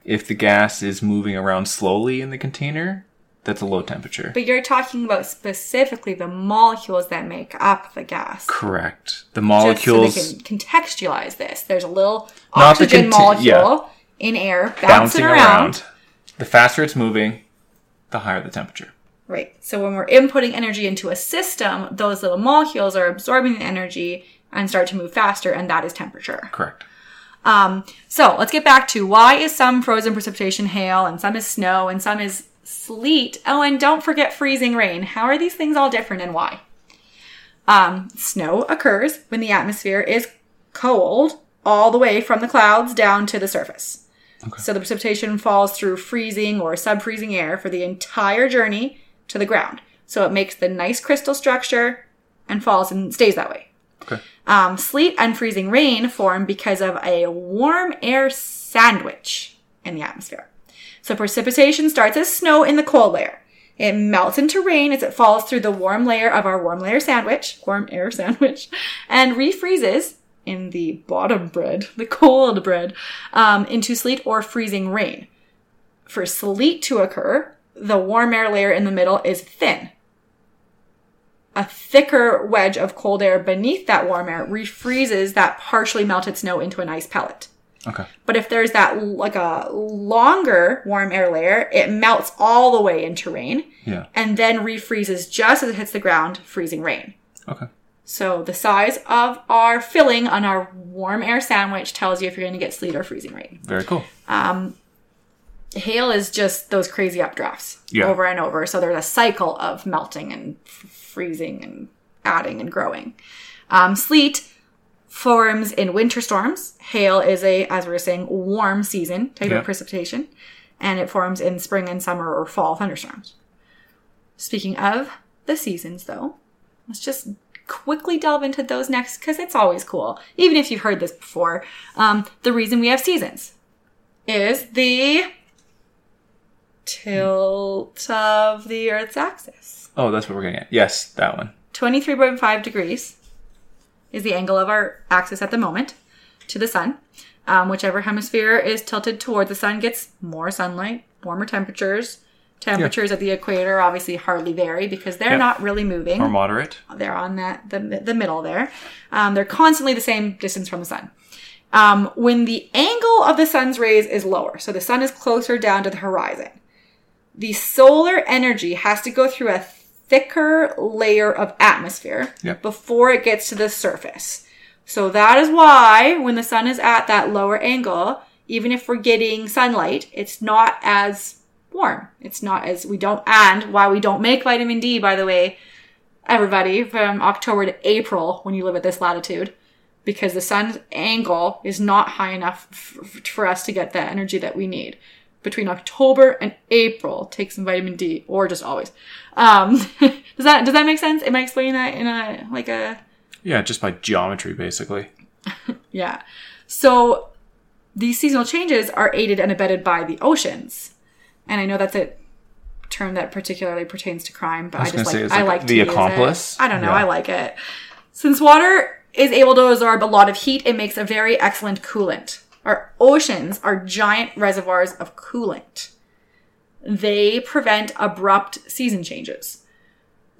If the gas is moving around slowly in the container, that's a low temperature. But you're talking about specifically the molecules that make up the gas. Correct. The Just molecules so they can contextualize this. There's a little Not oxygen conti- molecule yeah. in air bouncing, bouncing around. around. The faster it's moving, the higher the temperature. Right. So when we're inputting energy into a system, those little molecules are absorbing the energy and start to move faster, and that is temperature. Correct. Um, so let's get back to why is some frozen precipitation hail and some is snow and some is sleet. Oh, and don't forget freezing rain. How are these things all different and why? Um, snow occurs when the atmosphere is cold all the way from the clouds down to the surface. So the precipitation falls through freezing or sub-freezing air for the entire journey to the ground. So it makes the nice crystal structure and falls and stays that way. Okay. Um, sleet and freezing rain form because of a warm air sandwich in the atmosphere. So precipitation starts as snow in the cold layer. It melts into rain as it falls through the warm layer of our warm layer sandwich, warm air sandwich, and refreezes in the bottom bread, the cold bread, um, into sleet or freezing rain. For sleet to occur, the warm air layer in the middle is thin, a thicker wedge of cold air beneath that warm air refreezes that partially melted snow into an ice pellet. Okay. But if there's that like a longer warm air layer, it melts all the way into rain Yeah. and then refreezes just as it hits the ground, freezing rain. Okay. So the size of our filling on our warm air sandwich tells you if you're going to get sleet or freezing rain. Very cool. Um, Hail is just those crazy updrafts Yeah. over and over. So there's a cycle of melting and f- freezing and adding and growing. Um, sleet forms in winter storms. Hail is a, as we were saying, warm season type Yeah. of precipitation, and it forms in spring and summer or fall thunderstorms. Speaking of the seasons, though, let's just quickly delve into those next because it's always cool, even if you've heard this before. Um, the reason we have seasons is the tilt of the Earth's axis. Oh, that's what we're getting at. Yes, that one. 23.5 degrees is the angle of our axis at the moment to the sun. Um, whichever hemisphere is tilted toward the sun gets more sunlight, warmer temperatures. Temperatures at the equator obviously hardly vary because they're Yeah. not really moving. Or moderate. They're on that the the middle there. Um, they're constantly the same distance from the sun. Um, when the angle of the sun's rays is lower, so the sun is closer down to the horizon, the solar energy has to go through a thicker layer of atmosphere Yep. before it gets to the surface. So that is why when the sun is at that lower angle, even if we're getting sunlight, it's not as warm. It's not as we don't and why we don't make vitamin D by the way, everybody from October to April when you live at this latitude because the sun's angle is not high enough f- for us to get the energy that we need. Between October and April. Take some vitamin D, or just always. Um, does that does that make sense? Am I explaining that in a like a Yeah, just by geometry, basically. yeah? So these seasonal changes are aided and abetted by the oceans, and I know that's a term that particularly pertains to crime, but I, was just like, I like like the to use it. accomplice? I don't know, Yeah. I like it. Since water is able to absorb a lot of heat, it makes a very excellent coolant. Our oceans are giant reservoirs of coolant. They prevent abrupt season changes.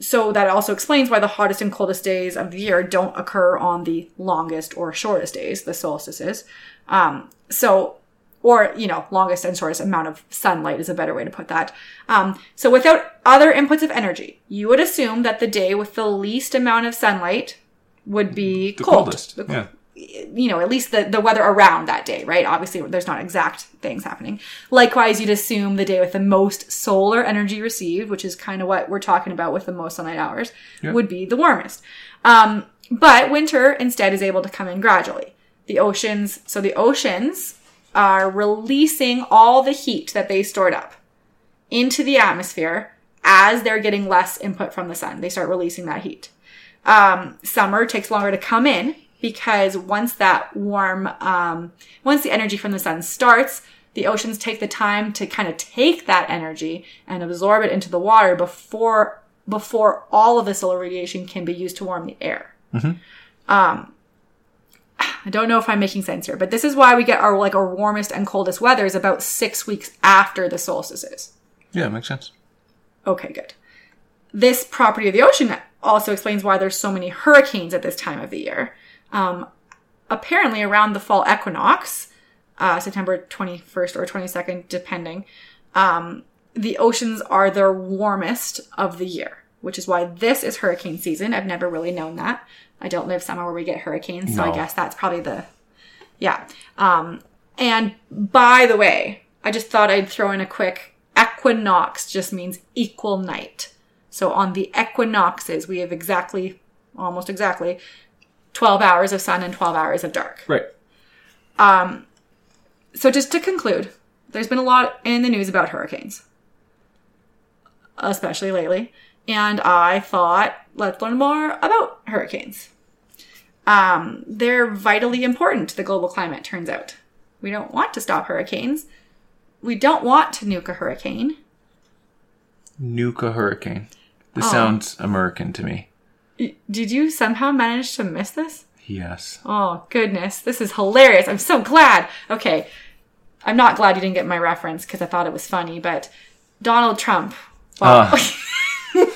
So that also explains why the hottest and coldest days of the year don't occur on the longest or shortest days, the solstices. Um, so, or, you know, longest and shortest amount of sunlight is a better way to put that. Um, so without other inputs of energy, you would assume that the day with the least amount of sunlight would be The cold. coldest. The Yeah. You know, at least the, the weather around that day, right? Obviously, there's not exact things happening. Likewise, you'd assume the day with the most solar energy received, which is kind of what we're talking about with the most sunlight hours, would be the warmest. Um, but winter instead is able to come in gradually. The oceans, so the oceans are releasing all the heat that they stored up into the atmosphere as they're getting less input from the sun. They start releasing that heat. Um, summer takes longer to come in because once that warm, um, once the energy from the sun starts, the oceans take the time to kind of take that energy and absorb it into the water before before all of the solar radiation can be used to warm the air. Um, I don't know if I'm making sense here, but this is why we get our like our warmest and coldest weather is about six weeks after the solstices. Yeah, makes sense. Okay, good. This property of the ocean also explains why there's so many hurricanes at this time of the year. Um, apparently, around the fall equinox, uh, September 21st or 22nd, depending, um, the oceans are their warmest of the year, which is why this is hurricane season. I've never really known that. I don't live somewhere where we get hurricanes, so I guess that's probably the yeah. Um, and by the way, I just thought I'd throw in a quick equinox just means equal night. So on the equinoxes, we have exactly, almost exactly, 12 hours of sun and 12 hours of dark. Right. So just to conclude, there's been a lot in the news about hurricanes, especially lately. And I thought, let's learn more about hurricanes. Um, they're vitally important to the global climate, turns out. We don't want to stop hurricanes. We don't want to nuke a hurricane. Nuke a hurricane. This Oh. sounds American to me. Did you somehow manage to miss this? Yes. Oh, goodness. This is hilarious. I'm so glad. Okay. I'm not glad you didn't get my reference because I thought it was funny, but Donald Trump. Well, Ah.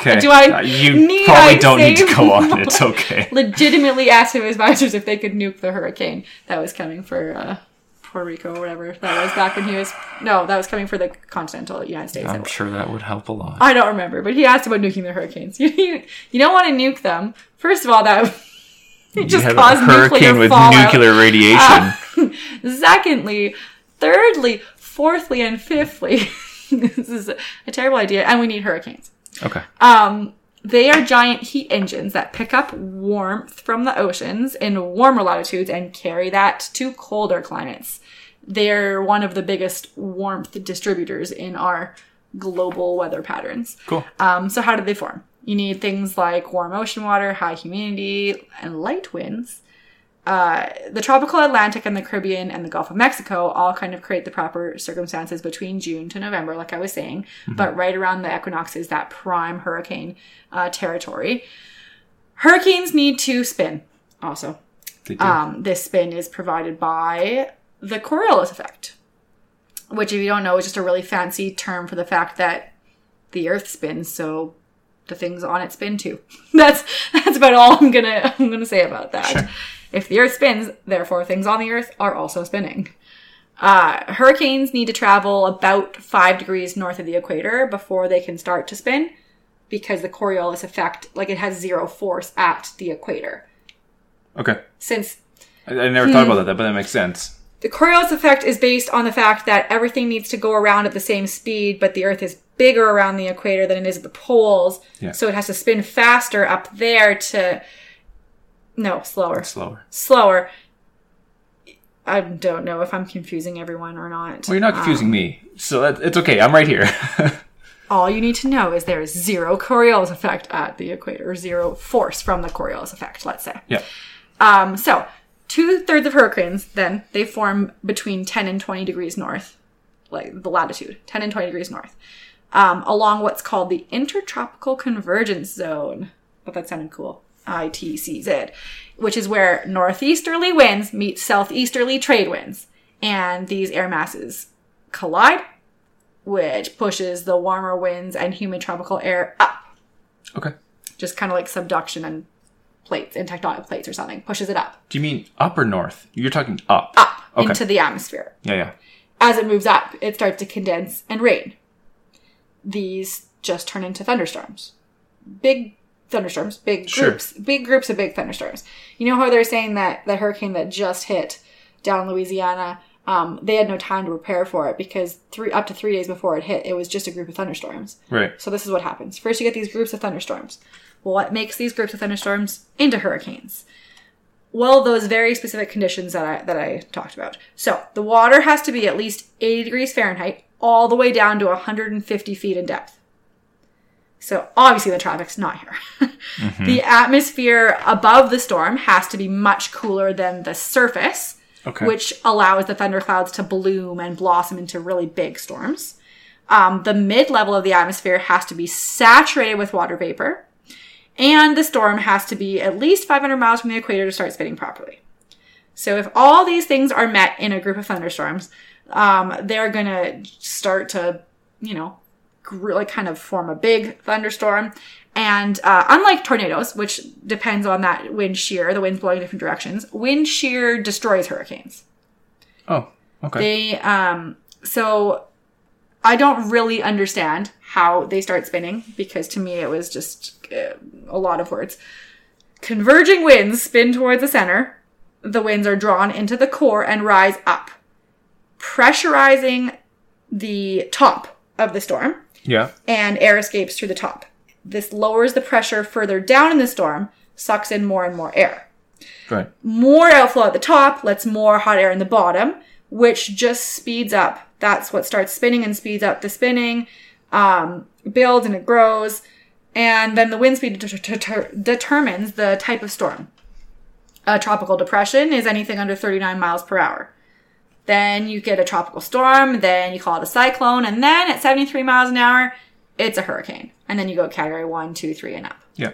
Okay. Do I Uh, you need probably I don't need to go on. It's okay. legitimately asked his advisors if they could nuke the hurricane that was coming for uh, Puerto Rico or whatever that was back when he was. No, that was coming for the continental United States. I'm sure that would help a lot. I don't remember, but he asked about nuking the hurricanes. You, you, you don't want to nuke them. First of all, that it just caused a hurricane nuclear with fallout. Uh, nuclear radiation. Secondly, thirdly, fourthly, and fifthly, this is a, a terrible idea, and we need hurricanes. okay. Um, they are giant heat engines that pick up warmth from the oceans in warmer latitudes and carry that to colder climates. They're one of the biggest warmth distributors in our global weather patterns. Cool. Um, so how do they form? You need things like warm ocean water, high humidity, and light winds. Uh, the tropical Atlantic and the Caribbean and the Gulf of Mexico all kind of create the proper circumstances between June to November, like I was saying. But right around the equinox is that prime hurricane uh, territory. Hurricanes need to spin also. Um, this spin is provided by the Coriolis effect, which, if you don't know, is just a really fancy term for the fact that the Earth spins, so the things on it spin too. that's that's about all I'm gonna I'm gonna say about that. Sure. If the Earth spins, therefore things on the Earth are also spinning. Uh, hurricanes need to travel about five degrees north of the equator before they can start to spin, because the Coriolis effect, like it has zero force at the equator. okay. Since I, I never Hmm. thought about that, but that makes sense. The Coriolis effect is based on the fact that everything needs to go around at the same speed, but the Earth is bigger around the equator than it is at the poles. Yeah. So it has to spin faster up there to. No, slower. Slower. Slower. I don't know if I'm confusing everyone or not. Well, you're not confusing me, so that, it's okay. I'm right here. All you need to know is there is zero Coriolis effect at the equator, zero force from the Coriolis effect, let's say. yeah. Um, so, two thirds of hurricanes, then, they form between 10 and 20 degrees north, like the latitude, 10 and 20 degrees north, um, along what's called the Intertropical Convergence Zone. But that sounded cool. ITCZ, which is where northeasterly winds meet southeasterly trade winds. And these air masses collide, which pushes the warmer winds and humid tropical air up Okay. just kind of like subduction and plates and tectonic plates or something pushes it up Do you mean up or north? You're talking up. up Okay. into the atmosphere Yeah, yeah. as it moves up it starts to condense and rain these just turn into thunderstorms big thunderstorms big Sure. groups big groups of big thunderstorms you know how they're saying that the hurricane that just hit down louisiana um, they had no time to prepare for it because three up to three days before it hit it was just a group of thunderstorms Right. so this is what happens. First, you get these groups of thunderstorms. Well, what makes these groups of thunderstorms into hurricanes? Well, those very specific conditions that I that I talked about. So the water has to be at least 80 degrees Fahrenheit, all the way down to 150 feet in depth. So obviously the traffic's not here. The atmosphere above the storm has to be much cooler than the surface, Okay. which allows the thunderclouds to bloom and blossom into really big storms. Um, the mid level of the atmosphere has to be saturated with water vapor, and the storm has to be at least 500 miles from the equator to start spinning properly. So, if all these things are met in a group of thunderstorms, um, they're going to start to, you know, like kind of form a big thunderstorm. And uh, unlike tornadoes, which depends on that wind shear, the wind's blowing different directions, wind shear destroys hurricanes. oh, okay. They um so I don't really understand how they start spinning because to me it was just uh, a lot of words. Converging winds spin towards the center. The winds are drawn into the core and rise up, pressurizing the top of the storm yeah. and air escapes through the top. This lowers the pressure further down in the storm, sucks in more and more air Right. more outflow at the top lets more hot air in the bottom, which just speeds up. That's what starts spinning and speeds up the spinning, um, builds and it grows. And then the wind speed det- det- determines the type of storm. A tropical depression is anything under 39 miles per hour. Then you get a tropical storm, then you call it a cyclone, and then at 73 miles an hour, it's a hurricane. And then you go category one, two, three, and up. Yeah.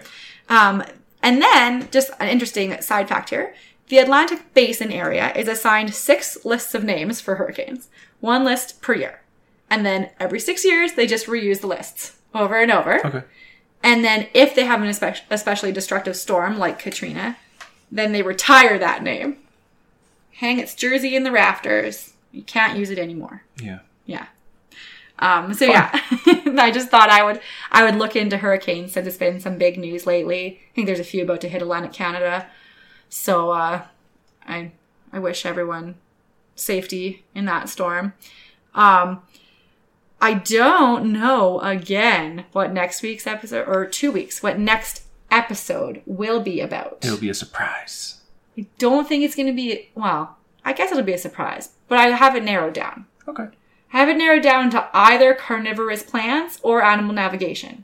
Um, and then, just an interesting side fact here the Atlantic Basin area is assigned six lists of names for hurricanes, one list per year. And then every six years, they just reuse the lists over and over. Okay. And then, if they have an especially destructive storm like Katrina, then they retire that name, hang its jersey in the rafters. You can't use it anymore. Yeah. Yeah. Um, so yeah, I just thought I would I would look into hurricanes since it's been some big news lately. I think there's a few about to hit Atlantic Canada. So uh, I I wish everyone safety in that storm. Um, I don't know again what next week's episode or two weeks what next episode will be about. It'll be a surprise. I don't think it's going to be well. I guess it'll be a surprise, but I have it narrowed down. Okay. I have it narrowed down to either carnivorous plants or animal navigation.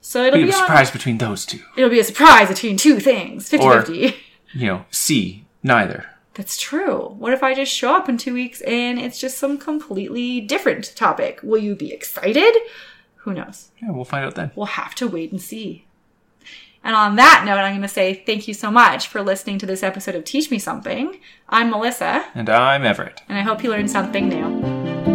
So it'll Be be, a on, surprise between those two. it'll be a surprise between two things. 50 50. You know, C, neither. That's true. What if I just show up in two weeks and it's just some completely different topic? Will you be excited? Who knows? Yeah, we'll find out then. We'll have to wait and see. And on that note, I'm going to say thank you so much for listening to this episode of Teach Me Something. I'm Melissa, And I'm Everett. and I hope you learned something new.